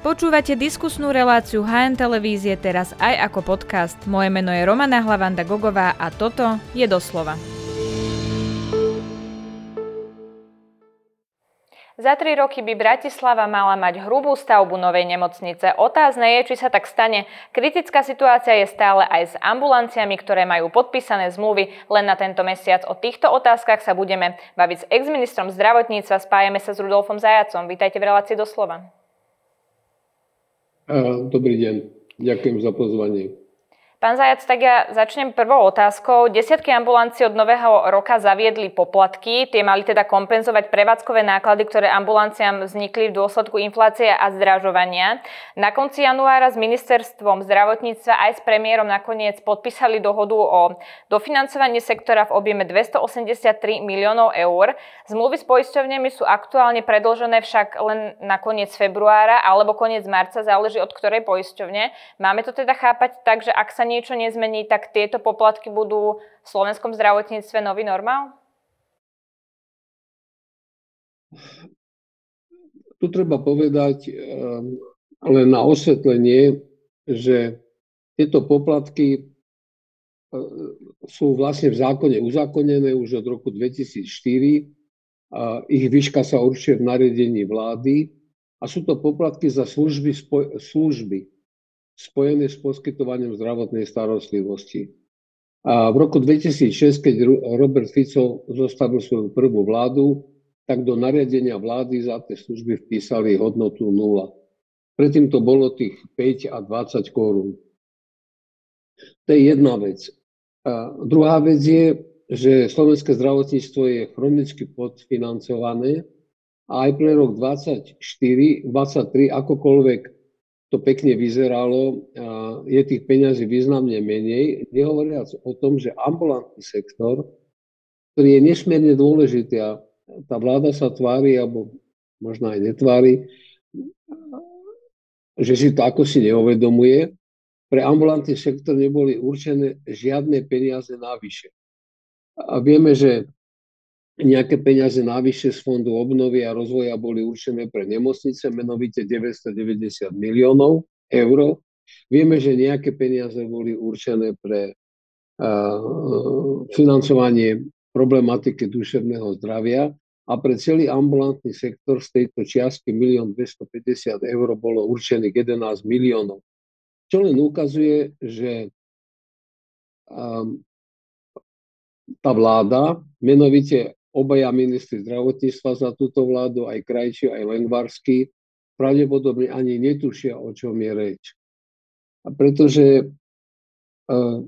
Počúvate diskusnú reláciu HN Televízie teraz aj ako podcast. Moje meno je Romana Hlavanda Gogová a toto je doslova. Za tri roky by Bratislava mala mať hrubú stavbu novej nemocnice. Otázne je, či sa tak stane. Kritická situácia je stále aj s ambulanciami, ktoré majú podpísané zmluvy len na tento mesiac. O týchto otázkach sa budeme baviť s exministrom zdravotníctva. Spájame sa s Rudolfom Zajacom. Vítajte v relácii doslova. Dobrý deň. Ďakujem za pozvanie. Pán Zajac, tak ja začnem prvou otázkou. Desiatky ambulancií od nového roka zaviedli poplatky. Tie mali teda kompenzovať prevádzkové náklady, ktoré ambulanciám vznikli v dôsledku inflácie a zdražovania. Na konci januára s ministerstvom zdravotníctva aj s premiérom nakoniec podpísali dohodu o dofinancovanie sektora v objeme 283 miliónov eur. Zmluvy s poisťovňami sú aktuálne predložené však len na koniec februára alebo koniec marca, záleží od ktorej poisťovne. Máme to teda chápať tak, že ak sa niečo nezmení, tak tieto poplatky budú v slovenskom zdravotníctve nový normál? Tu treba povedať ehm, len na osvetlenie, že tieto poplatky e, sú vlastne v zákone uzákonené už od roku 2004. A ich výška sa určuje v nariadení vlády a sú to poplatky za služby, služby spojené s poskytovaním zdravotnej starostlivosti. A v roku 2006, keď Robert Fico zostavil svoju prvú vládu, tak do nariadenia vlády za tie služby vpísali hodnotu 0. Predtým to bolo tých 5 a 20 korún. To je jedna vec. A druhá vec je, že slovenské zdravotníctvo je chronicky podfinancované a aj pre rok 2024, 2023 akokoľvek to pekne vyzeralo, je tých peňazí významne menej, nehovoriac o tom, že ambulantný sektor, ktorý je nesmierne dôležitý a tá vláda sa tvári, alebo možno aj netvári, že si to ako si neuvedomuje, pre ambulantný sektor neboli určené žiadne peniaze navyše. A vieme, že nejaké peniaze navyše z Fondu obnovy a rozvoja boli určené pre nemocnice, menovite 990 miliónov eur. Vieme, že nejaké peniaze boli určené pre financovanie problematiky duševného zdravia a pre celý ambulantný sektor z tejto čiastky 1 250 eur bolo určených 11 miliónov. Čo len ukazuje, že tá vláda, menovite obaja ministri zdravotníctva za túto vládu, aj Krajčí, aj Lengvarský, pravdepodobne ani netušia, o čom je reč. A pretože uh,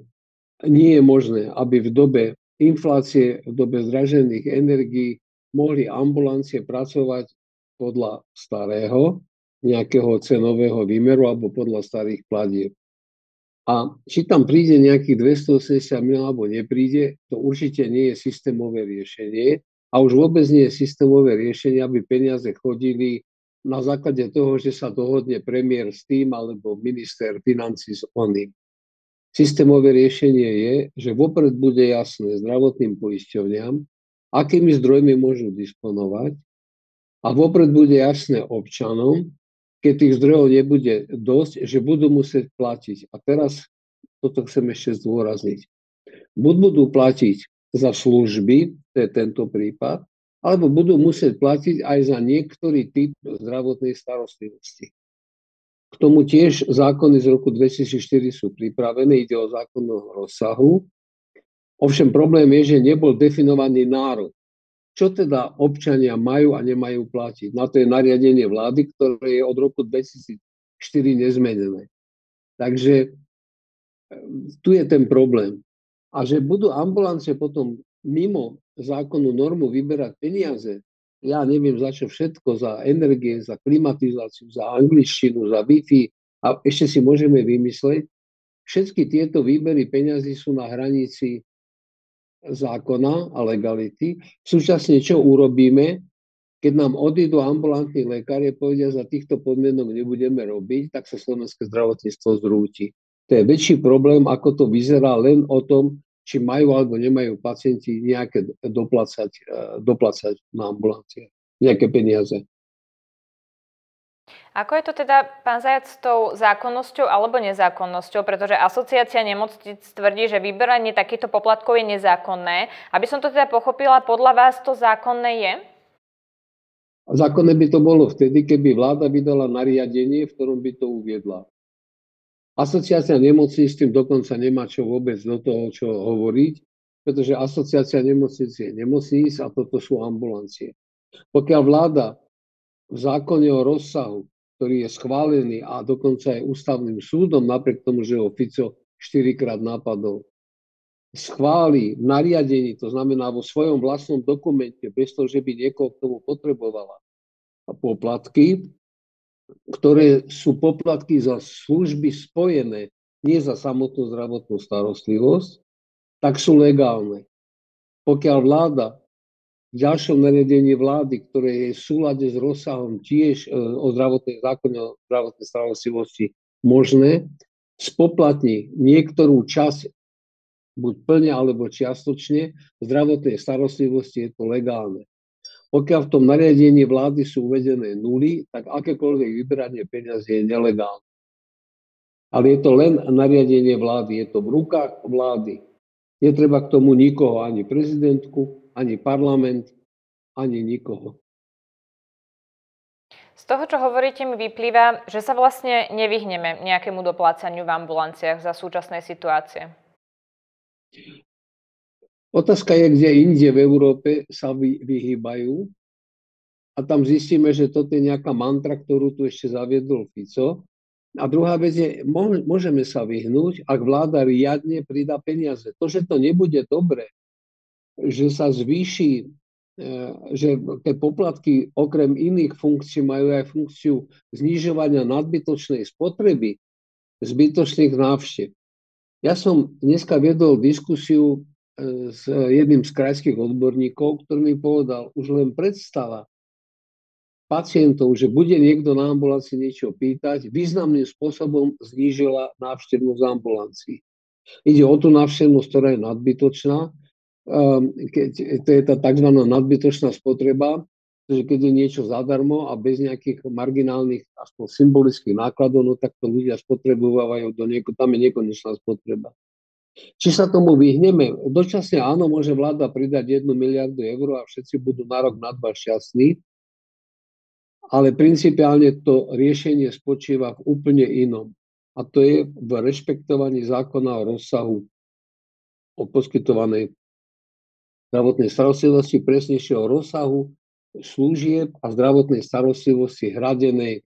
nie je možné, aby v dobe inflácie, v dobe zdražených energií mohli ambulancie pracovať podľa starého nejakého cenového výmeru alebo podľa starých platieb. A či tam príde nejakých 280 miliónov alebo nepríde, to určite nie je systémové riešenie. A už vôbec nie je systémové riešenie, aby peniaze chodili na základe toho, že sa dohodne premiér s tým alebo minister financí s oným. Systémové riešenie je, že vopred bude jasné zdravotným poisťovňam, akými zdrojmi môžu disponovať a vopred bude jasné občanom, keď tých zdrojov nebude dosť, že budú musieť platiť. A teraz toto chcem ešte zdôrazniť. Buď budú platiť za služby, to je tento prípad, alebo budú musieť platiť aj za niektorý typ zdravotnej starostlivosti. K tomu tiež zákony z roku 2004 sú pripravené, ide o zákon o rozsahu. Ovšem problém je, že nebol definovaný národ čo teda občania majú a nemajú platiť. Na to je nariadenie vlády, ktoré je od roku 2004 nezmenené. Takže ehm, tu je ten problém. A že budú ambulancie potom mimo zákonu normu vyberať peniaze, ja neviem za čo všetko, za energie, za klimatizáciu, za angličtinu, za Wi-Fi a ešte si môžeme vymysleť, všetky tieto výbery peňazí sú na hranici zákona a legality. Súčasne čo urobíme, keď nám odídu ambulantní lekári povedia, za týchto podmienok nebudeme robiť, tak sa slovenské zdravotníctvo zrúti. To je väčší problém, ako to vyzerá len o tom, či majú alebo nemajú pacienti nejaké doplácať, eh, doplácať na ambulancie, nejaké peniaze. Ako je to teda, pán Zajac, s tou zákonnosťou alebo nezákonnosťou? Pretože asociácia nemocnic tvrdí, že vyberanie takýchto poplatkov je nezákonné. Aby som to teda pochopila, podľa vás to zákonné je? Zákonné by to bolo vtedy, keby vláda vydala nariadenie, v ktorom by to uviedla. Asociácia nemocníc s tým dokonca nemá čo vôbec do toho, čo hovoriť, pretože asociácia nemocníc je nemocníc a toto sú ambulancie. Pokiaľ vláda v zákone o rozsahu ktorý je schválený a dokonca aj ústavným súdom, napriek tomu, že ho Fico štyrikrát napadol, schváli v nariadení, to znamená vo svojom vlastnom dokumente, bez toho, že by niekoho k tomu potrebovala poplatky, ktoré sú poplatky za služby spojené, nie za samotnú zdravotnú starostlivosť, tak sú legálne. Pokiaľ vláda ďalšom nariadení vlády, ktoré je v súlade s rozsahom tiež e, o zdravotnej zákone o zdravotnej starostlivosti možné, spoplatní niektorú časť buď plne alebo čiastočne zdravotnej starostlivosti je to legálne. Pokiaľ v tom nariadení vlády sú uvedené nuly, tak akékoľvek vyberanie peniazy je nelegálne. Ale je to len nariadenie vlády, je to v rukách vlády. Netreba k tomu nikoho, ani prezidentku, ani parlament, ani nikoho. Z toho, čo hovoríte, mi vyplýva, že sa vlastne nevyhneme nejakému doplácaniu v ambulanciách za súčasnej situácie. Otázka je, kde inde v Európe sa vy, vyhýbajú. A tam zistíme, že toto je nejaká mantra, ktorú tu ešte zaviedol Fico. A druhá vec je, môžeme sa vyhnúť, ak vláda riadne pridá peniaze. To, že to nebude dobre, že sa zvýši, e, že tie poplatky okrem iných funkcií majú aj funkciu znižovania nadbytočnej spotreby, zbytočných návštev. Ja som dneska viedol diskusiu e, s jedným z krajských odborníkov, ktorý mi povedal, už len predstava pacientov, že bude niekto na ambulancii niečo pýtať, významným spôsobom znížila návštevnosť ambulancií. Ide o tú návštevnosť, ktorá je nadbytočná keď, to je tá tzv. nadbytočná spotreba, že keď je niečo zadarmo a bez nejakých marginálnych, aspoň symbolických nákladov, no tak to ľudia spotrebovávajú do nieko, tam je nekonečná spotreba. Či sa tomu vyhneme? Dočasne áno, môže vláda pridať 1 miliardu eur a všetci budú na rok, na dva šťastní, ale principiálne to riešenie spočíva v úplne inom. A to je v rešpektovaní zákona o rozsahu o poskytovanej zdravotnej starostlivosti, presnejšie o rozsahu služieb a zdravotnej starostlivosti hradenej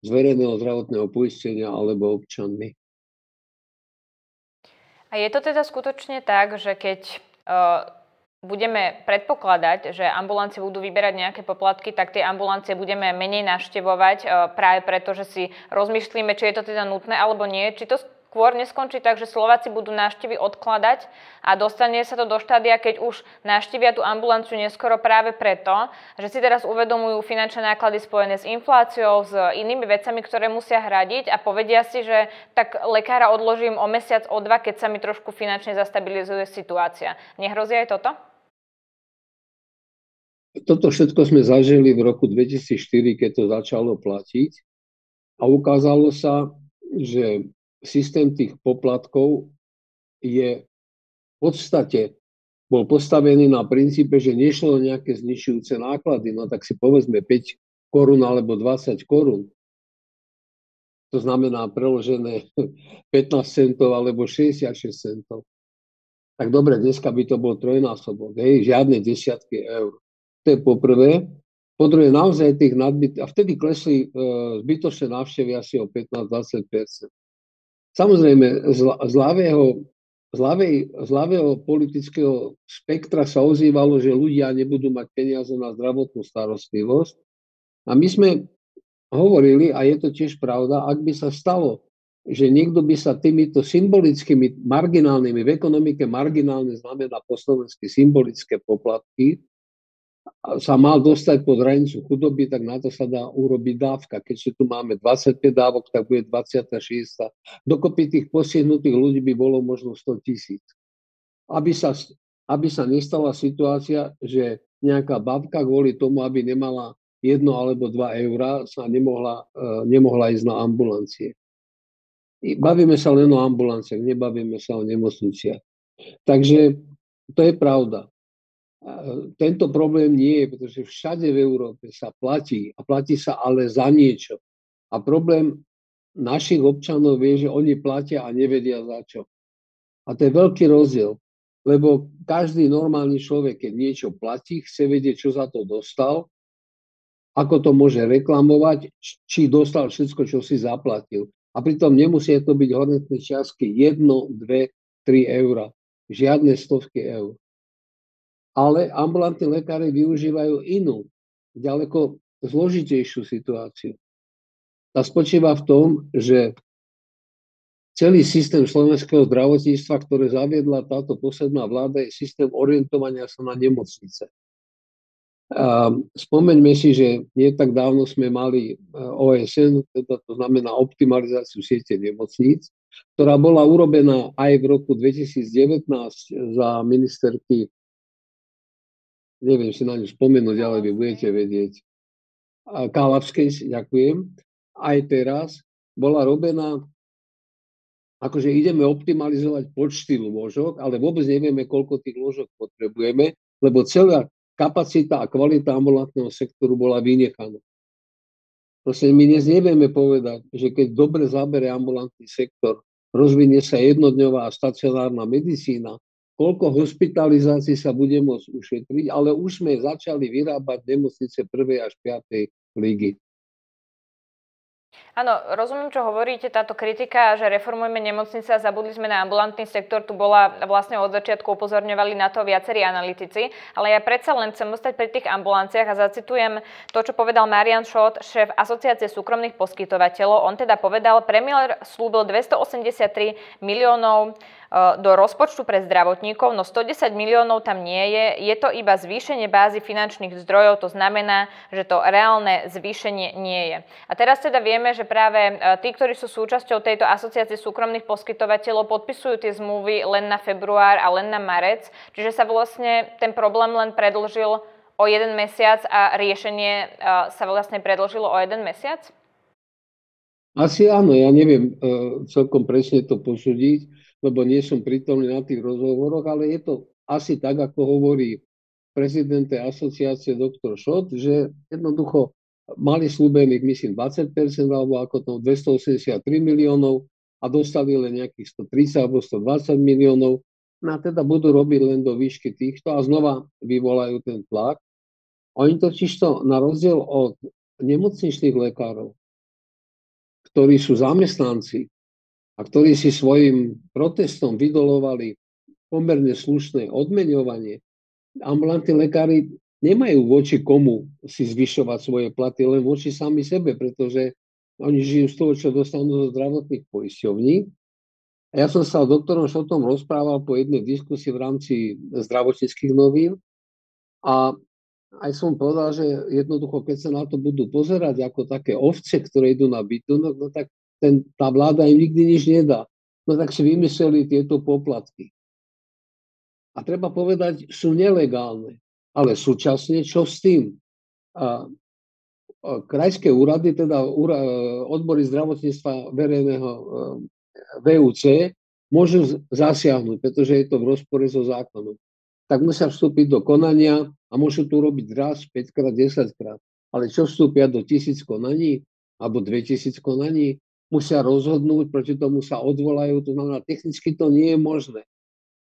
z verejného zdravotného poistenia alebo občanmi. A je to teda skutočne tak, že keď uh, budeme predpokladať, že ambulancie budú vyberať nejaké poplatky, tak tie ambulancie budeme menej naštevovať uh, práve preto, že si rozmýšľame, či je to teda nutné alebo nie. Či to skôr neskončí tak, že Slováci budú návštevy odkladať a dostane sa to do štádia, keď už návštevia tú ambulanciu neskoro práve preto, že si teraz uvedomujú finančné náklady spojené s infláciou, s inými vecami, ktoré musia hradiť a povedia si, že tak lekára odložím o mesiac, o dva, keď sa mi trošku finančne zastabilizuje situácia. Nehrozí aj toto? Toto všetko sme zažili v roku 2004, keď to začalo platiť a ukázalo sa, že systém tých poplatkov je v podstate bol postavený na princípe, že nešlo nejaké znišujúce náklady, no tak si povedzme 5 korún alebo 20 korún. To znamená preložené 15 centov alebo 66 centov. Tak dobre, dneska by to bol trojnásobok, hej, žiadne desiatky eur. To je poprvé. Po druhé, naozaj tých nadbyt... A vtedy klesli e, zbytočné návštevy asi o 15-20 Samozrejme, z, z, ľavého, z, ľavej, z ľavého politického spektra sa ozývalo, že ľudia nebudú mať peniaze na zdravotnú starostlivosť. A my sme hovorili, a je to tiež pravda, ak by sa stalo, že niekto by sa týmito symbolickými, marginálnymi, v ekonomike marginálne znamená po slovensky symbolické poplatky, sa mal dostať pod hranicu chudoby, tak na to sa dá urobiť dávka. Keďže tu máme 25 dávok, tak bude 26. Dokopy tých postihnutých ľudí by bolo možno 100 tisíc. Aby sa, aby sa nestala situácia, že nejaká babka kvôli tomu, aby nemala jedno alebo dva eurá sa nemohla, e, nemohla ísť na ambulancie. Bavíme sa len o ambulanciách, nebavíme sa o nemocniciach. Takže to je pravda. Tento problém nie je, pretože všade v Európe sa platí a platí sa ale za niečo. A problém našich občanov je, že oni platia a nevedia za čo. A to je veľký rozdiel, lebo každý normálny človek, keď niečo platí, chce vedieť, čo za to dostal, ako to môže reklamovať, či dostal všetko, čo si zaplatil. A pritom nemusia to byť hodnotné čiastky 1, 2, 3 eur. Žiadne stovky eur. Ale ambulantní lekári využívajú inú, ďaleko zložitejšiu situáciu. Tá spočíva v tom, že celý systém slovenského zdravotníctva, ktoré zaviedla táto posledná vláda, je systém orientovania sa na nemocnice. A spomeňme si, že nie tak dávno sme mali e, OSN, teda to znamená optimalizáciu siete nemocníc, ktorá bola urobená aj v roku 2019 za ministerky, neviem si na ňu spomenúť, ale vy budete vedieť, Kálavskej, ďakujem, aj teraz bola robená, akože ideme optimalizovať počty lôžok, ale vôbec nevieme, koľko tých lôžok potrebujeme, lebo celá kapacita a kvalita ambulantného sektoru bola vynechaná. Proste my dnes nevieme povedať, že keď dobre zabere ambulantný sektor, rozvinie sa jednodňová a stacionárna medicína, koľko hospitalizácií sa bude môcť ušetriť, ale už sme začali vyrábať nemocnice prvej až 5. ligy. Áno, rozumiem, čo hovoríte, táto kritika, že reformujeme nemocnice a zabudli sme na ambulantný sektor, tu bola vlastne od začiatku upozorňovali na to viacerí analytici, ale ja predsa len chcem ostať pri tých ambulanciách a zacitujem to, čo povedal Marian Schott, šéf Asociácie súkromných poskytovateľov. On teda povedal, premiér slúbil 283 miliónov do rozpočtu pre zdravotníkov, no 110 miliónov tam nie je. Je to iba zvýšenie bázy finančných zdrojov, to znamená, že to reálne zvýšenie nie je. A teraz teda vieme, že práve eh, tí, ktorí sú súčasťou tejto asociácie súkromných poskytovateľov, podpisujú tie zmluvy len na február a len na marec, čiže sa vlastne ten problém len predlžil o jeden mesiac a riešenie eh, sa vlastne predlžilo o jeden mesiac? Asi áno, ja neviem celkom presne to posúdiť lebo nie som prítomný na tých rozhovoroch, ale je to asi tak, ako hovorí prezident asociácie doktor Šot, že jednoducho mali slúbených, myslím, 20%, alebo ako to 283 miliónov a dostali len nejakých 130 alebo 120 miliónov. No a teda budú robiť len do výšky týchto a znova vyvolajú ten tlak. Oni totiž to na rozdiel od nemocničných lekárov, ktorí sú zamestnanci a ktorí si svojim protestom vydolovali pomerne slušné odmeňovanie, ambulantní lekári nemajú voči komu si zvyšovať svoje platy, len voči sami sebe, pretože oni žijú z toho, čo dostanú zo zdravotných poisťovní. A ja som sa s doktorom Šotom rozprával po jednej diskusii v rámci zdravotníckých novín a aj som povedal, že jednoducho, keď sa na to budú pozerať ako také ovce, ktoré idú na bytunok, no tak ten, tá vláda im nikdy nič nedá. No tak si vymysleli tieto poplatky. A treba povedať, sú nelegálne. Ale súčasne, čo s tým? A, a krajské úrady, teda úra, odbory zdravotníctva verejného e, VUC, môžu zasiahnuť, pretože je to v rozpore so zákonom. Tak musia vstúpiť do konania a môžu tu robiť raz, 5 krát, 10 krát. Ale čo vstúpia do tisíc konaní alebo 2000 konaní, musia rozhodnúť, proti tomu sa odvolajú, to znamená, technicky to nie je možné.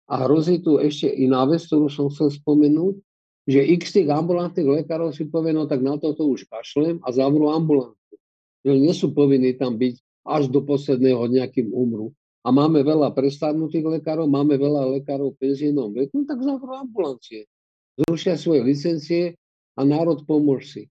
A hrozí tu ešte iná vec, ktorú som chcel spomenúť, že x tých ambulantných lekárov si povie, no tak na toto už kašlem a zavrú ambulantu. Že nie sú povinní tam byť až do posledného dňa, kým umrú. A máme veľa prestarnutých lekárov, máme veľa lekárov v penzijnom veku, tak zavrú ambulancie. Zrušia svoje licencie a národ pomôž si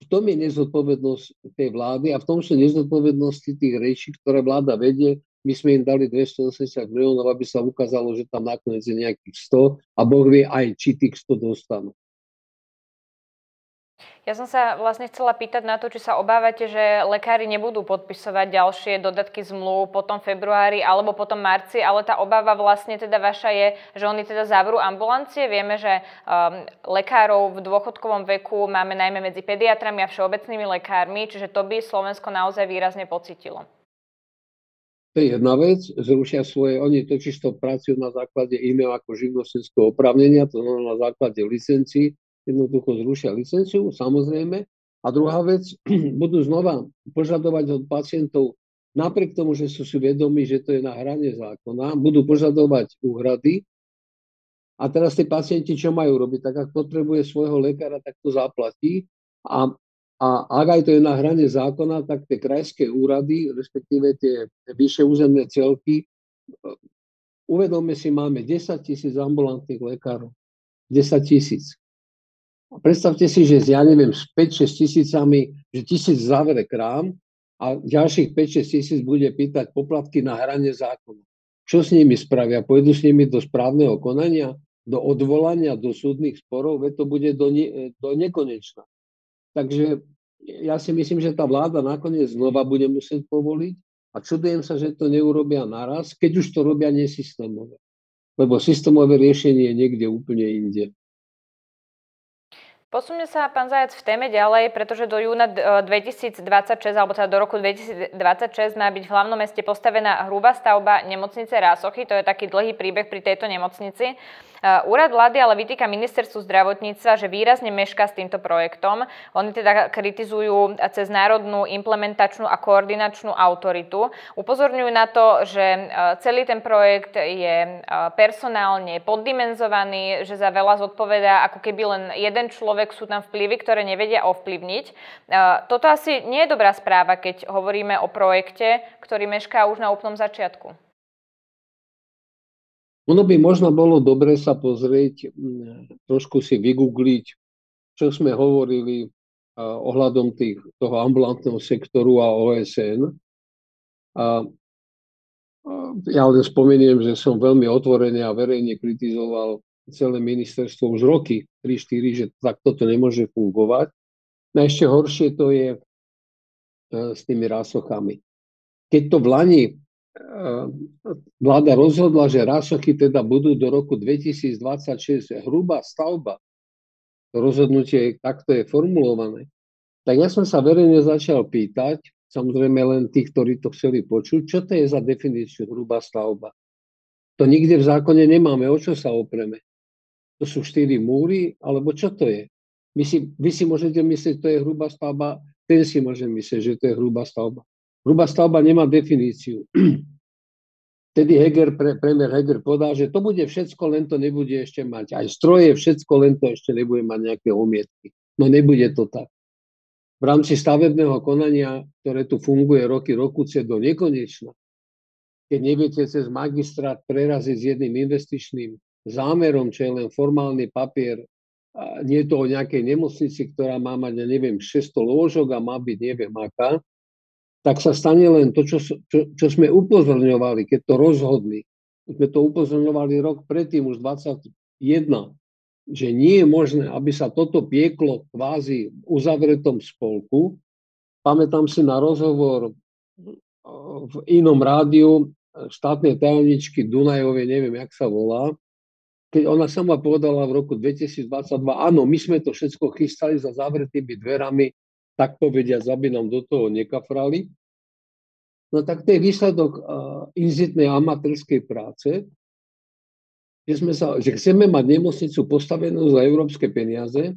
v tom je nezodpovednosť tej vlády a v tom sú nezodpovednosti tých rečí, ktoré vláda vedie. My sme im dali 280 miliónov, aby sa ukázalo, že tam nakoniec je nejakých 100 a Boh vie aj, či tých 100 dostanú. Ja som sa vlastne chcela pýtať na to, či sa obávate, že lekári nebudú podpisovať ďalšie dodatky zmluv potom februári alebo potom marci, ale tá obava vlastne teda vaša je, že oni teda zavrú ambulancie. Vieme, že um, lekárov v dôchodkovom veku máme najmä medzi pediatrami a všeobecnými lekármi, čiže to by Slovensko naozaj výrazne pocitilo. To je jedna vec, zrušia svoje, oni totiž to pracujú na základe iného ako živnostenského oprávnenia, to znamená na základe licencií, jednoducho zrušia licenciu, samozrejme. A druhá vec, budú znova požadovať od pacientov, napriek tomu, že sú si vedomí, že to je na hrane zákona, budú požadovať úhrady. A teraz tí pacienti čo majú robiť? Tak ak potrebuje svojho lekára, tak to zaplatí. A, a ak aj to je na hrane zákona, tak tie krajské úrady, respektíve tie vyššie územné celky, uvedome si, máme 10 tisíc ambulantných lekárov. 10 tisíc. Predstavte si, že ja neviem, s 5-6 tisícami, že tisíc zavere krám a ďalších 5-6 tisíc bude pýtať poplatky na hranie zákona. Čo s nimi spravia? Pôjdu s nimi do správneho konania, do odvolania, do súdnych sporov, veď to bude do, do nekonečna. Takže ja si myslím, že tá vláda nakoniec znova bude musieť povoliť a čudujem sa, že to neurobia naraz, keď už to robia nesystémové. Lebo systémové riešenie je niekde úplne inde. Posuňme sa, pán Zajac, v téme ďalej, pretože do júna 2026, e, alebo teda do roku 2026 má byť v hlavnom meste postavená hrubá stavba nemocnice Rásochy. To je taký dlhý príbeh pri tejto nemocnici. Uh, úrad vlády ale vytýka ministerstvu zdravotníctva, že výrazne meška s týmto projektom. Oni teda kritizujú cez národnú implementačnú a koordinačnú autoritu. Upozorňujú na to, že uh, celý ten projekt je uh, personálne poddimenzovaný, že za veľa zodpovedá ako keby len jeden človek, sú tam vplyvy, ktoré nevedia ovplyvniť. Toto asi nie je dobrá správa, keď hovoríme o projekte, ktorý mešká už na úplnom začiatku. Ono by možno bolo dobre sa pozrieť, trošku si vygoogliť, čo sme hovorili ohľadom tých, toho ambulantného sektoru a OSN. A ja len spomeniem, že som veľmi otvorený a verejne kritizoval celé ministerstvo už roky, 3-4, že takto to nemôže fungovať. No ešte horšie to je e, s tými rásochami. Keď to v Lani vláda rozhodla, že rásochy teda budú do roku 2026 hrubá stavba, to rozhodnutie takto je formulované, tak ja som sa verejne začal pýtať, samozrejme len tých, ktorí to chceli počuť, čo to je za definíciu hrubá stavba. To nikde v zákone nemáme, o čo sa opreme. To sú štyri múry, alebo čo to je? Vy si, vy si môžete myslieť, že to je hrubá stavba, ten si môže myslieť, že to je hrubá stavba. Hrubá stavba nemá definíciu. Vtedy Heger, pre, premiér Heger povedal, že to bude všetko, len to nebude ešte mať. Aj stroje, všetko, len to ešte nebude mať nejaké omietky. No nebude to tak. V rámci stavebného konania, ktoré tu funguje roky, rokuce do nekonečna, keď neviete cez magistrát preraziť s jedným investičným zámerom, čo je len formálny papier, a nie je to o nejakej nemocnici, ktorá má mať, ja neviem, 600 lôžok a má byť neviem aká, tak sa stane len to, čo, čo, čo sme upozorňovali, keď to rozhodli. Sme to upozorňovali rok predtým, už 21, že nie je možné, aby sa toto pieklo kvázi v uzavretom spolku. Pamätám si na rozhovor v inom rádiu štátnej tajomničky Dunajovej, neviem, jak sa volá, keď ona sama povedala v roku 2022, áno, my sme to všetko chystali za zavretými dverami, tak povediať, aby nám do toho nekafrali. No tak to je výsledok uh, inzitnej amatérskej práce, že, sme sa, že chceme mať nemocnicu postavenú za európske peniaze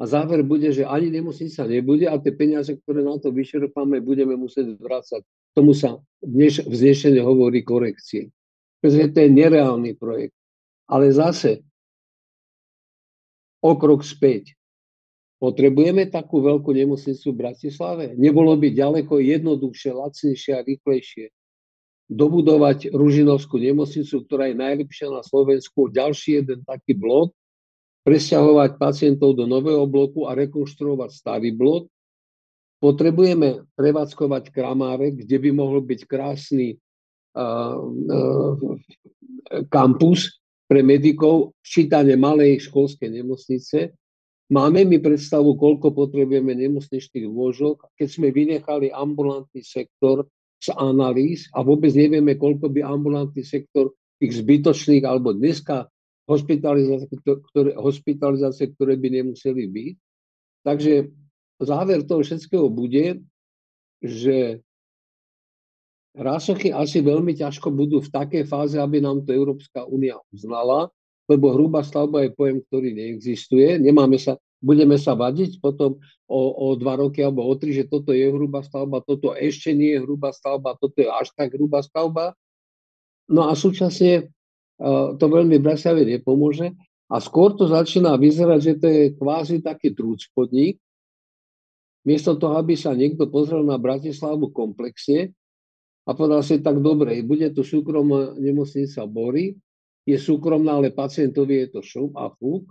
a záver bude, že ani nemocnica nebude a tie peniaze, ktoré na to vyčerpáme, budeme musieť vrácať. Tomu sa dneš, vznešene hovorí korekcie. Pretože to je nereálny projekt. Ale zase o krok späť. Potrebujeme takú veľkú nemocnicu v Bratislave? Nebolo by ďaleko jednoduchšie, lacnejšie a rýchlejšie dobudovať Ružinovskú nemocnicu, ktorá je najlepšia na Slovensku, ďalší jeden taký blok, presťahovať pacientov do nového bloku a rekonštruovať starý blok. Potrebujeme prevádzkovať Kramárek, kde by mohol byť krásny uh, uh, kampus pre medikov, včítanie malej školskej nemocnice, Máme mi predstavu, koľko potrebujeme nemocničných lôžok, keď sme vynechali ambulantný sektor z analýz a vôbec nevieme, koľko by ambulantný sektor tých zbytočných alebo dneska hospitalizácie, ktoré, hospitalizácie, ktoré by nemuseli byť. Takže záver toho všetkého bude, že rásochy asi veľmi ťažko budú v takej fáze, aby nám to Európska únia uznala, lebo hrubá stavba je pojem, ktorý neexistuje. Nemáme sa, budeme sa vadiť potom o, o dva roky alebo o tri, že toto je hrubá stavba, toto ešte nie je hrubá stavba, toto je až tak hrubá stavba. No a súčasne uh, to veľmi Bratislave nepomôže. A skôr to začína vyzerať, že to je kvázi taký trúcpodník. Miesto toho, aby sa niekto pozrel na Bratislavu komplexne a povedal si tak dobre, bude tu súkromná nemocnica Bory, je súkromná, ale pacientovi je to šup a fúk.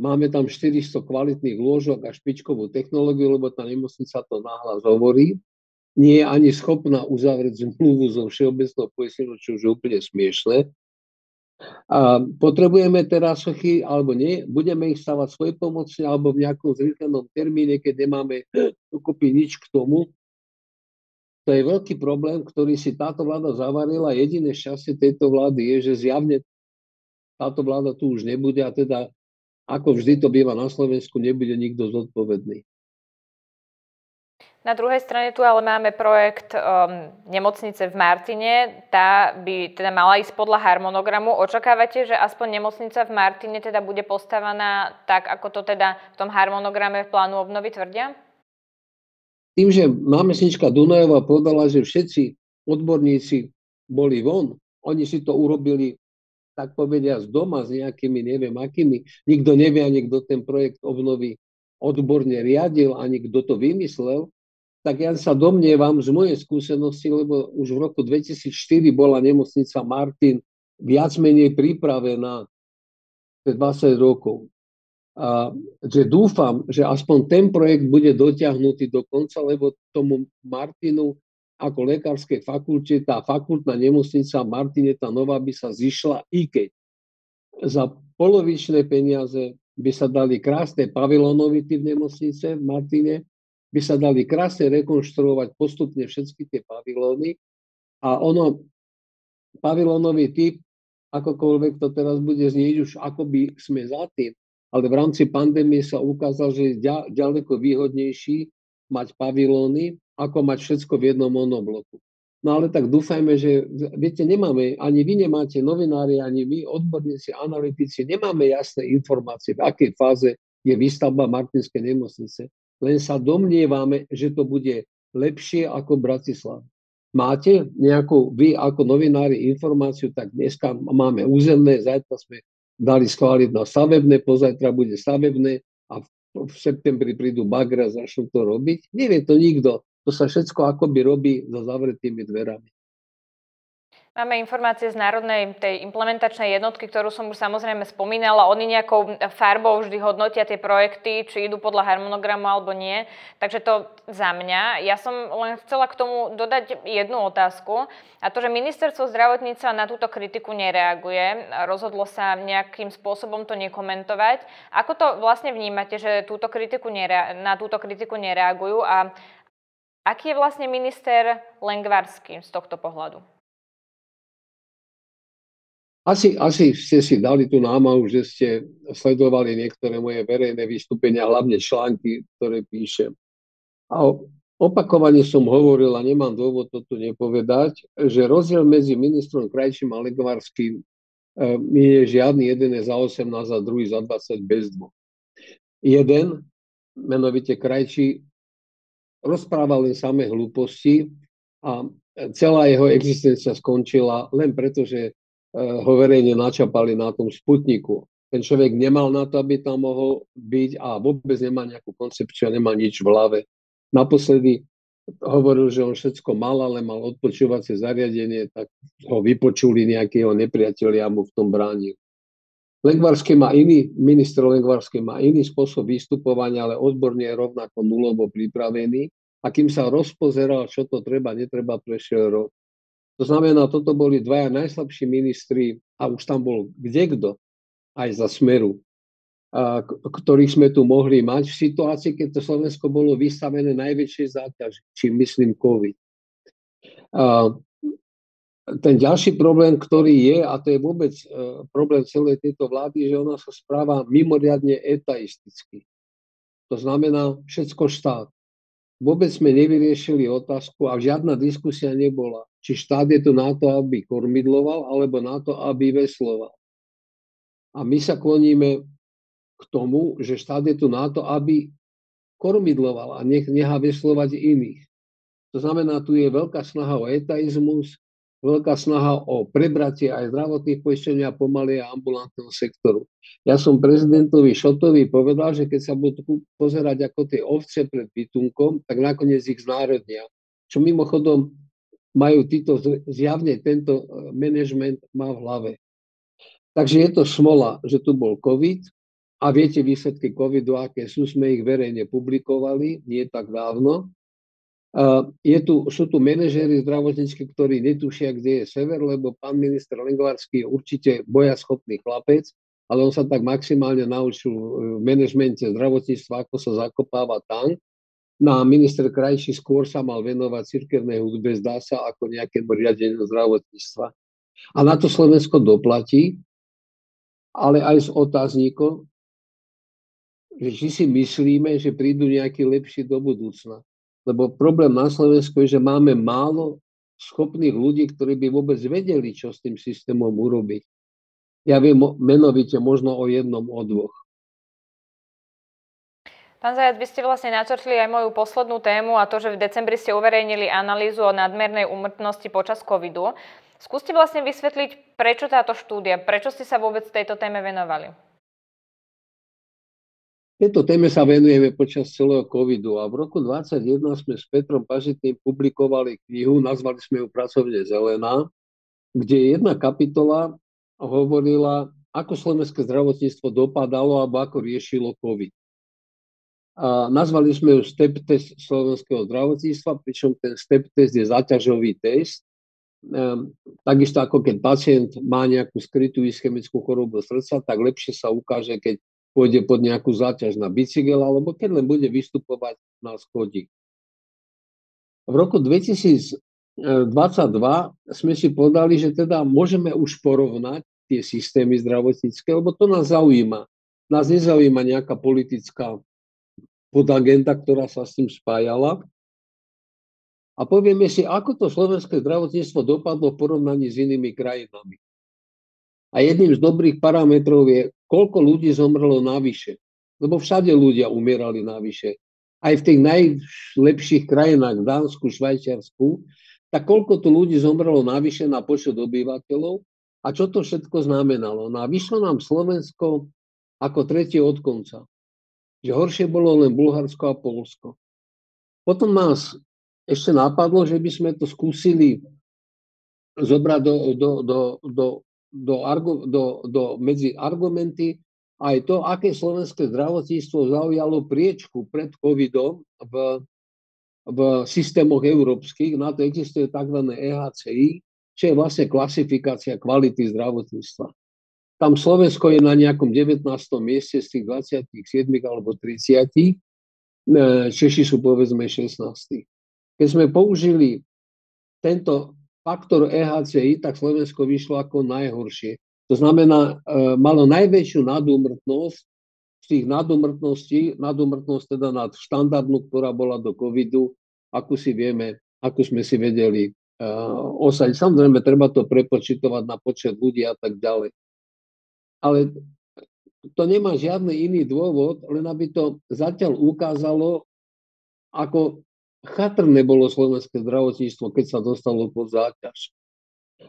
Máme tam 400 kvalitných lôžok a špičkovú technológiu, lebo tá nemocnica to náhlas hovorí. Nie je ani schopná uzavrieť zmluvu so všeobecnou poistenou, čo už je úplne smiešné. A potrebujeme teraz sochy, alebo nie, budeme ich stavať svoje pomocne, alebo v nejakom zrýchlenom termíne, keď nemáme dokopy nič k tomu, to je veľký problém, ktorý si táto vláda zavarila. Jediné šťastie tejto vlády je, že zjavne táto vláda tu už nebude a teda, ako vždy to býva na Slovensku, nebude nikto zodpovedný. Na druhej strane tu ale máme projekt um, nemocnice v Martine. Tá by teda mala ísť podľa harmonogramu. Očakávate, že aspoň nemocnica v Martine teda bude postavená tak, ako to teda v tom harmonograme v plánu obnovy tvrdia? Tým, že námestnička Dunajová povedala, že všetci odborníci boli von, oni si to urobili, tak povedia, z doma s nejakými, neviem akými, nikto nevie ani, kto ten projekt obnovy odborne riadil, ani kto to vymyslel, tak ja sa domnievam z mojej skúsenosti, lebo už v roku 2004 bola nemocnica Martin viac menej pripravená 20 rokov a že dúfam, že aspoň ten projekt bude dotiahnutý do konca, lebo tomu Martinu ako lekárskej fakulte, tá fakultná nemocnica Martine, tá nová by sa zišla, i keď za polovičné peniaze by sa dali krásne pavilónovity v nemocnice v Martine, by sa dali krásne rekonštruovať postupne všetky tie pavilóny a ono, pavilónový typ, akokoľvek to teraz bude znieť, už akoby sme za tým, ale v rámci pandémie sa ukázal, že je ďaleko výhodnejší mať pavilóny, ako mať všetko v jednom monobloku. No ale tak dúfajme, že, viete, nemáme, ani vy nemáte, novinári, ani my, odborníci, analytici, nemáme jasné informácie, v akej fáze je výstavba Martinskej nemocnice. Len sa domnievame, že to bude lepšie ako Bratislava. Máte nejakú, vy ako novinári, informáciu, tak dneska máme územné, zajtra sme dali schváliť na stavebné, pozajtra bude stavebné a v, septembri prídu bagra a začnú to robiť. Nevie to nikto. To sa všetko akoby robí za zavretými dverami. Máme informácie z Národnej tej implementačnej jednotky, ktorú som už samozrejme spomínala. Oni nejakou farbou vždy hodnotia tie projekty, či idú podľa harmonogramu alebo nie. Takže to za mňa. Ja som len chcela k tomu dodať jednu otázku. A to, že ministerstvo zdravotníctva na túto kritiku nereaguje, rozhodlo sa nejakým spôsobom to nekomentovať. Ako to vlastne vnímate, že túto kritiku nerea- na túto kritiku nereagujú a aký je vlastne minister Lengvarsky z tohto pohľadu? Asi, asi ste si dali tú námahu, že ste sledovali niektoré moje verejné vystúpenia, hlavne články, ktoré píšem. A opakovane som hovoril, a nemám dôvod to tu nepovedať, že rozdiel medzi ministrom Krajčím a Legvarským eh, je žiadny, jeden je za 18 a druhý za 20 bez dvoch. Jeden, menovite Krajčí, rozprával len samé hlúposti a celá jeho existencia skončila len preto, že ho verejne načapali na tom Sputniku. Ten človek nemal na to, aby tam mohol byť a vôbec nemá nejakú koncepciu, nemá nič v hlave. Naposledy hovoril, že on všetko mal, ale mal odpočúvacie zariadenie, tak ho vypočuli nejakí jeho nepriatelia a mu v tom bránil. Lengvarský má iný, minister Lengvarský má iný spôsob vystupovania, ale odborne je rovnako nulovo pripravený. A kým sa rozpozeral, čo to treba, netreba, prešiel rok. To znamená, toto boli dvaja najslabší ministri a už tam bol kdekto aj za smeru. ktorých sme tu mohli mať v situácii, keď to Slovensko bolo vystavené najväčšej záťaži, či myslím COVID. Ten ďalší problém, ktorý je, a to je vôbec e, problém celej tejto vlády, že ona sa správa mimoriadne etaisticky. To znamená všetko štát. Vôbec sme nevyriešili otázku a žiadna diskusia nebola, či štát je tu na to, aby kormidloval, alebo na to, aby vesloval. A my sa kloníme k tomu, že štát je tu na to, aby kormidloval a nech, nechá veslovať iných. To znamená, tu je veľká snaha o etaizmus, veľká snaha o prebratie aj zdravotných poistenia pomaly a ambulantného sektoru. Ja som prezidentovi Šotovi povedal, že keď sa budú pozerať ako tie ovce pred bytunkom, tak nakoniec ich znárodnia. Čo mimochodom majú títo, zjavne tento e, manažment má v hlave. Takže je to smola, že tu bol COVID a viete výsledky COVIDu, aké sú, sme ich verejne publikovali, nie tak dávno. Je tu, sú tu manažéri zdravotnícky, ktorí netušia, kde je sever, lebo pán minister Lengvarský je určite bojaschopný chlapec, ale on sa tak maximálne naučil v manažmente zdravotníctva, ako sa zakopáva tank. No a minister Krajší skôr sa mal venovať cirkevnej hudbe, zdá sa, ako nejakému riadeniu zdravotníctva. A na to Slovensko doplatí, ale aj s otáznikom, že či si myslíme, že prídu nejaký lepší do budúcna. Lebo problém na Slovensku je, že máme málo schopných ľudí, ktorí by vôbec vedeli, čo s tým systémom urobiť. Ja viem menovite možno o jednom, o dvoch. Pán Zajac, vy ste vlastne načrtli aj moju poslednú tému a to, že v decembri ste uverejnili analýzu o nadmernej úmrtnosti počas covidu. Skúste vlastne vysvetliť, prečo táto štúdia, prečo ste sa vôbec tejto téme venovali? Tejto téme sa venujeme počas celého covidu a v roku 2021 sme s Petrom Pažitným publikovali knihu, nazvali sme ju Pracovne zelená, kde jedna kapitola hovorila, ako slovenské zdravotníctvo dopadalo alebo ako riešilo COVID. A nazvali sme ju step test slovenského zdravotníctva, pričom ten step test je zaťažový test. Ehm, takisto ako keď pacient má nejakú skrytú ischemickú chorobu srdca, tak lepšie sa ukáže, keď pôjde pod nejakú záťaž na bicykel, alebo keď len bude vystupovať na schodík. V roku 2022 sme si povedali, že teda môžeme už porovnať tie systémy zdravotnícke, lebo to nás zaujíma. Nás nezaujíma nejaká politická podagenda, ktorá sa s tým spájala. A povieme si, ako to slovenské zdravotníctvo dopadlo v porovnaní s inými krajinami. A jedným z dobrých parametrov je, koľko ľudí zomrelo navyše. Lebo všade ľudia umierali navyše. Aj v tých najlepších krajinách, Dánsku, Švajčiarsku, tak koľko tu ľudí zomrelo navyše na počet obyvateľov a čo to všetko znamenalo. No a vyšlo nám Slovensko ako tretie od konca. Že horšie bolo len Bulharsko a Polsko. Potom nás ešte napadlo, že by sme to skúsili zobrať do, do, do, do do, do, do, medzi argumenty aj to, aké slovenské zdravotníctvo zaujalo priečku pred covidom v, v systémoch európskych. Na to existuje tzv. EHCI, čo je vlastne klasifikácia kvality zdravotníctva. Tam Slovensko je na nejakom 19. mieste z tých 27 alebo 30. E, Češi sú povedzme 16. Keď sme použili tento faktor EHCI, tak Slovensko vyšlo ako najhoršie. To znamená, e, malo najväčšiu nadúmrtnosť z tých nadúmrtností, nadúmrtnosť teda nad štandardnú, ktorá bola do covidu, ako si vieme, ako sme si vedeli uh, osadiť. Samozrejme, treba to prepočitovať na počet ľudí a tak ďalej. Ale to nemá žiadny iný dôvod, len aby to zatiaľ ukázalo, ako chatrné bolo slovenské zdravotníctvo, keď sa dostalo pod záťaž.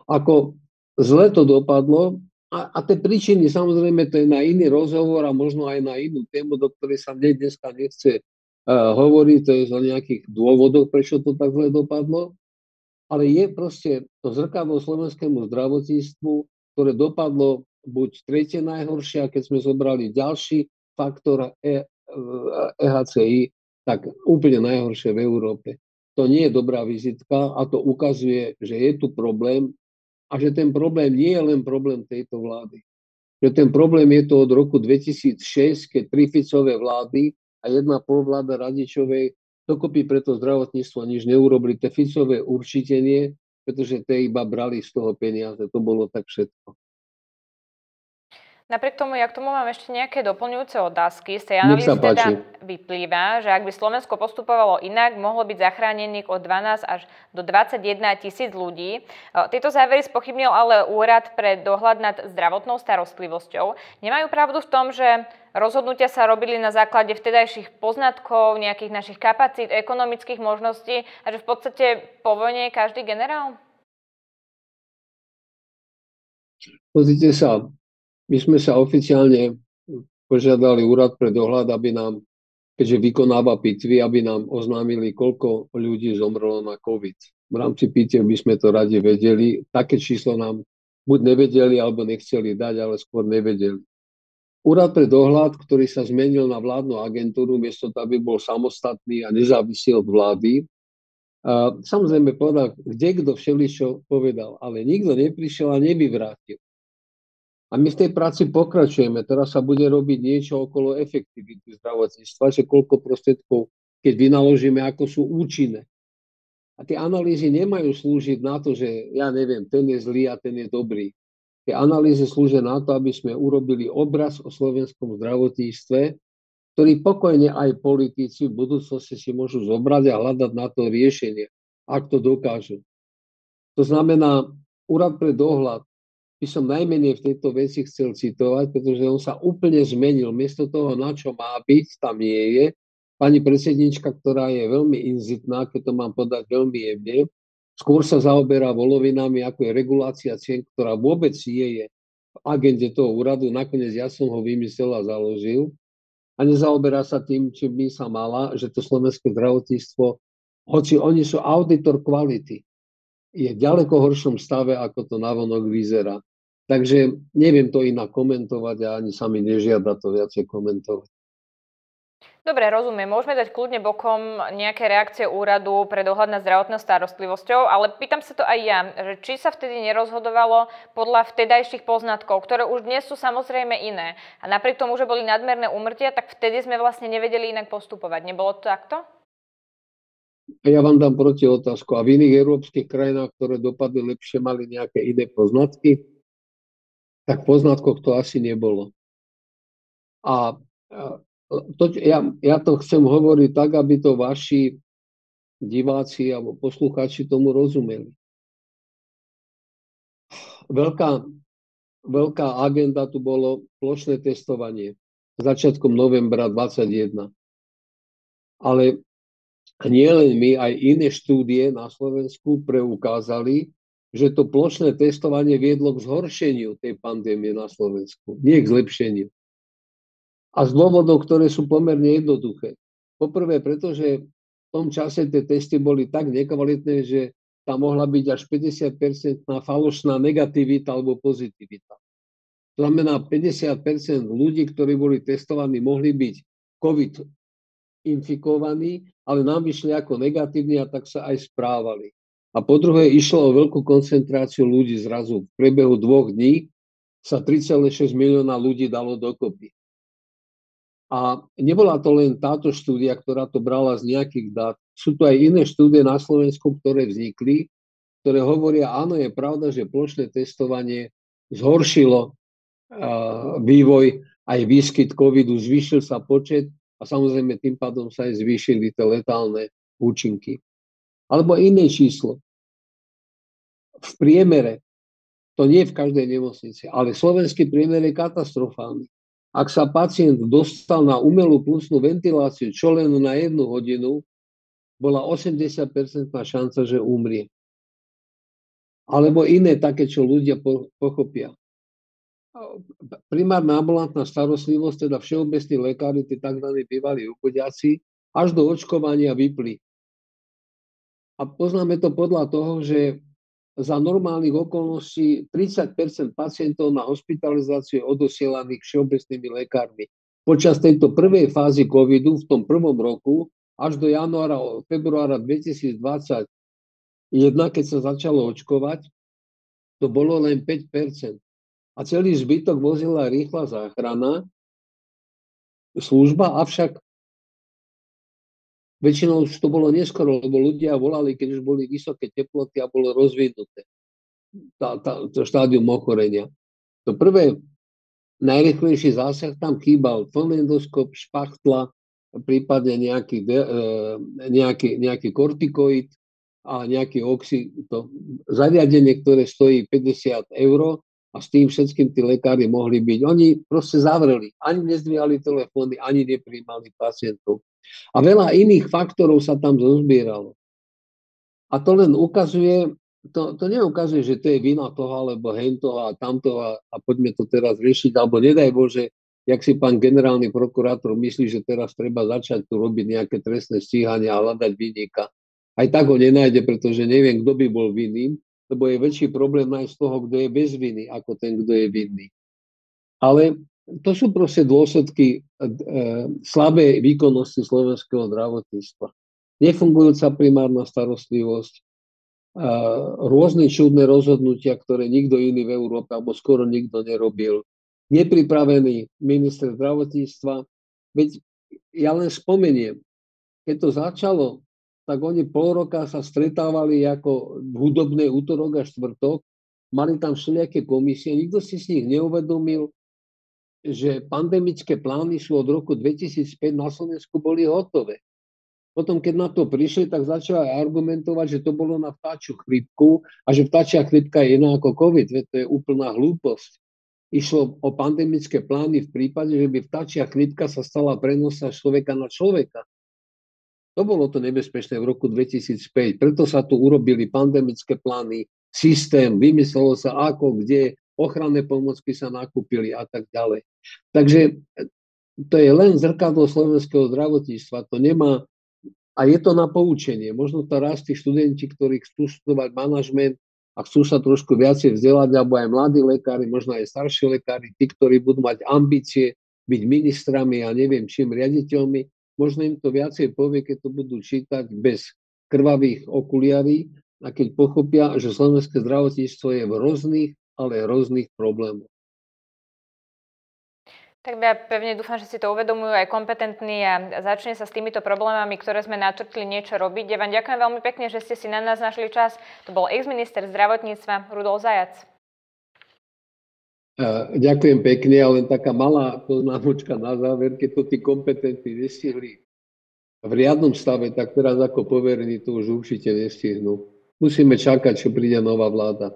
Ako zle to dopadlo a, a tie príčiny, samozrejme, to je na iný rozhovor a možno aj na inú tému, do ktorej sa mne dneska nechce uh, hovoriť, to je o nejakých dôvodoch, prečo to tak zle dopadlo. Ale je proste to zrkadlo slovenskému zdravotníctvu, ktoré dopadlo buď tretie najhoršie, a keď sme zobrali ďalší faktor e, EHCI, tak úplne najhoršie v Európe. To nie je dobrá vizitka a to ukazuje, že je tu problém a že ten problém nie je len problém tejto vlády. že ten problém je to od roku 2006, keď tri Ficové vlády a jedna polvláda Radičovej dokopy preto zdravotníctvo nič neurobili. Tie Ficové určite nie, pretože tie iba brali z toho peniaze. To bolo tak všetko. Napriek tomu, ja k tomu mám ešte nejaké doplňujúce otázky. Z tej analýzy teda vyplýva, že ak by Slovensko postupovalo inak, mohlo byť zachránených od 12 až do 21 tisíc ľudí. Tieto závery spochybnil ale Úrad pre dohľad nad zdravotnou starostlivosťou. Nemajú pravdu v tom, že rozhodnutia sa robili na základe vtedajších poznatkov, nejakých našich kapacít, ekonomických možností a že v podstate po vojne je každý generál? Pozrite sa, my sme sa oficiálne požiadali úrad pre dohľad, aby nám, keďže vykonáva pitvy, aby nám oznámili, koľko ľudí zomrlo na COVID. V rámci pitiev by sme to radi vedeli. Také číslo nám buď nevedeli, alebo nechceli dať, ale skôr nevedeli. Úrad pre dohľad, ktorý sa zmenil na vládnu agentúru, miesto to, aby bol samostatný a nezávislý od vlády, a samozrejme povedal, kde kto všeličo povedal, ale nikto neprišiel a nevyvrátil. A my v tej práci pokračujeme. Teraz sa bude robiť niečo okolo efektivity zdravotníctva, že koľko prostriedkov, keď vynaložíme, ako sú účinné. A tie analýzy nemajú slúžiť na to, že ja neviem, ten je zlý a ten je dobrý. Tie analýzy slúžia na to, aby sme urobili obraz o slovenskom zdravotníctve, ktorý pokojne aj politici v budúcnosti si môžu zobrať a hľadať na to riešenie, ak to dokážu. To znamená, úrad pre dohľad by som najmenej v tejto veci chcel citovať, pretože on sa úplne zmenil. Miesto toho, na čo má byť, tam nie je. Pani predsednička, ktorá je veľmi inzitná, keď to mám podať veľmi jemne, skôr sa zaoberá volovinami, ako je regulácia cien, ktorá vôbec nie je v agende toho úradu. Nakoniec ja som ho vymyslel a založil. A nezaoberá sa tým, či by sa mala, že to slovenské zdravotníctvo, hoci oni sú auditor kvality, je v ďaleko horšom stave, ako to navonok vyzerá. Takže neviem to inak komentovať a ani sa mi nežiada to viacej komentovať. Dobre, rozumiem. Môžeme dať kľudne bokom nejaké reakcie úradu pre dohľad nad zdravotnou starostlivosťou, ale pýtam sa to aj ja, že či sa vtedy nerozhodovalo podľa vtedajších poznatkov, ktoré už dnes sú samozrejme iné. A napriek tomu, že boli nadmerné úmrtia, tak vtedy sme vlastne nevedeli inak postupovať. Nebolo to takto? Ja vám dám proti otázku. A v iných európskych krajinách, ktoré dopadli lepšie, mali nejaké iné poznatky? Tak poznatkoch to asi nebolo. A to, ja, ja to chcem hovoriť tak, aby to vaši diváci alebo poslucháči tomu rozumeli. Veľká, veľká agenda tu bolo plošné testovanie začiatkom novembra 2021. Ale nie len my, aj iné štúdie na Slovensku preukázali, že to plošné testovanie viedlo k zhoršeniu tej pandémie na Slovensku, nie k zlepšeniu. A z dôvodov, ktoré sú pomerne jednoduché. Poprvé, pretože v tom čase tie testy boli tak nekvalitné, že tam mohla byť až 50% na falošná negativita alebo pozitivita. To znamená, 50% ľudí, ktorí boli testovaní, mohli byť COVID infikovaní, ale nám vyšli ako negatívni a tak sa aj správali. A po druhé, išlo o veľkú koncentráciu ľudí zrazu. V priebehu dvoch dní sa 3,6 milióna ľudí dalo dokopy. A nebola to len táto štúdia, ktorá to brala z nejakých dát. Sú tu aj iné štúdie na Slovensku, ktoré vznikli, ktoré hovoria, áno, je pravda, že plošné testovanie zhoršilo vývoj aj výskyt covidu, zvýšil sa počet a samozrejme tým pádom sa aj zvýšili tie letálne účinky. Alebo iné číslo. V priemere, to nie v každej nemocnici, ale slovenský priemer je katastrofálny. Ak sa pacient dostal na umelú plusnú ventiláciu čo len na jednu hodinu, bola 80% šanca, že umrie. Alebo iné také, čo ľudia pochopia. Primárna ambulantná starostlivosť, teda všeobecní lekári, tí tzv. bývalí uchodiaci, až do očkovania vypli. A poznáme to podľa toho, že za normálnych okolností 30% pacientov na hospitalizáciu je odosielaných všeobecnými lekármi. Počas tejto prvej fázy covidu v tom prvom roku až do januára, februára 2020, jedna, keď sa začalo očkovať, to bolo len 5% a celý zbytok vozila rýchla záchrana, služba, avšak väčšinou už to bolo neskoro, lebo ľudia volali, keď už boli vysoké teploty a bolo rozvinuté tá, tá, to štádium ochorenia. To prvé, najrychlejší zásah tam chýbal fonendoskop, špachtla, prípadne nejaký, e, nejaký, nejaký kortikoid a nejaký oxy, to zariadenie, ktoré stojí 50 eur a s tým všetkým tí lekári mohli byť. Oni proste zavreli, ani nezdvíhali telefóny, ani nepríjmali pacientov. A veľa iných faktorov sa tam zozbieralo. A to len ukazuje, to, to neukazuje, že to je vina toho, alebo hentoho a tamtoho a, a poďme to teraz riešiť, alebo nedaj Bože, jak si pán generálny prokurátor myslí, že teraz treba začať tu robiť nejaké trestné stíhanie a hľadať vinníka. Aj tak ho nenájde, pretože neviem, kto by bol vinným, lebo je väčší problém nájsť toho, kto je bez viny, ako ten, kto je vinný. Ale to sú proste dôsledky e, slabej výkonnosti slovenského zdravotníctva. Nefungujúca primárna starostlivosť, e, rôzne čudné rozhodnutia, ktoré nikto iný v Európe alebo skoro nikto nerobil, nepripravený minister zdravotníctva. Veď ja len spomeniem, keď to začalo, tak oni pol roka sa stretávali ako hudobné útorok a štvrtok, mali tam všelijaké komisie, nikto si z nich neuvedomil, že pandemické plány sú od roku 2005 na Slovensku boli hotové. Potom, keď na to prišli, tak začali argumentovať, že to bolo na vtáčiu chrypku a že vtáčia chrypka je iná ako COVID. Veď to je úplná hlúposť. Išlo o pandemické plány v prípade, že by vtáčia chrypka sa stala prenosa človeka na človeka. To bolo to nebezpečné v roku 2005. Preto sa tu urobili pandemické plány, systém, vymyslelo sa ako, kde, ochranné pomocky sa nakúpili a tak ďalej. Takže to je len zrkadlo slovenského zdravotníctva. To nemá, a je to na poučenie. Možno to raz tí študenti, ktorí chcú študovať manažment a chcú sa trošku viacej vzdelať, alebo aj mladí lekári, možno aj starší lekári, tí, ktorí budú mať ambície byť ministrami a neviem čím riaditeľmi, možno im to viacej povie, keď to budú čítať bez krvavých okuliarí a keď pochopia, že slovenské zdravotníctvo je v rôznych, ale rôznych problémoch. Tak ja pevne dúfam, že si to uvedomujú aj kompetentní a začne sa s týmito problémami, ktoré sme načrtli, niečo robiť. Ja vám ďakujem veľmi pekne, že ste si na nás našli čas. To bol ex-minister zdravotníctva Rudol Zajac. Ďakujem pekne, ale len taká malá poznámočka na záver, keď to tí kompetentní nestihli v riadnom stave, tak teraz ako poverení to už určite nestihnú. Musíme čakať, čo príde nová vláda.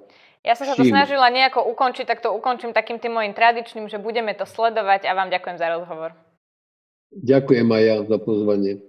Ja som sa to snažila nejako ukončiť, tak to ukončím takým tým mojim tradičným, že budeme to sledovať a vám ďakujem za rozhovor. Ďakujem aj ja za pozvanie.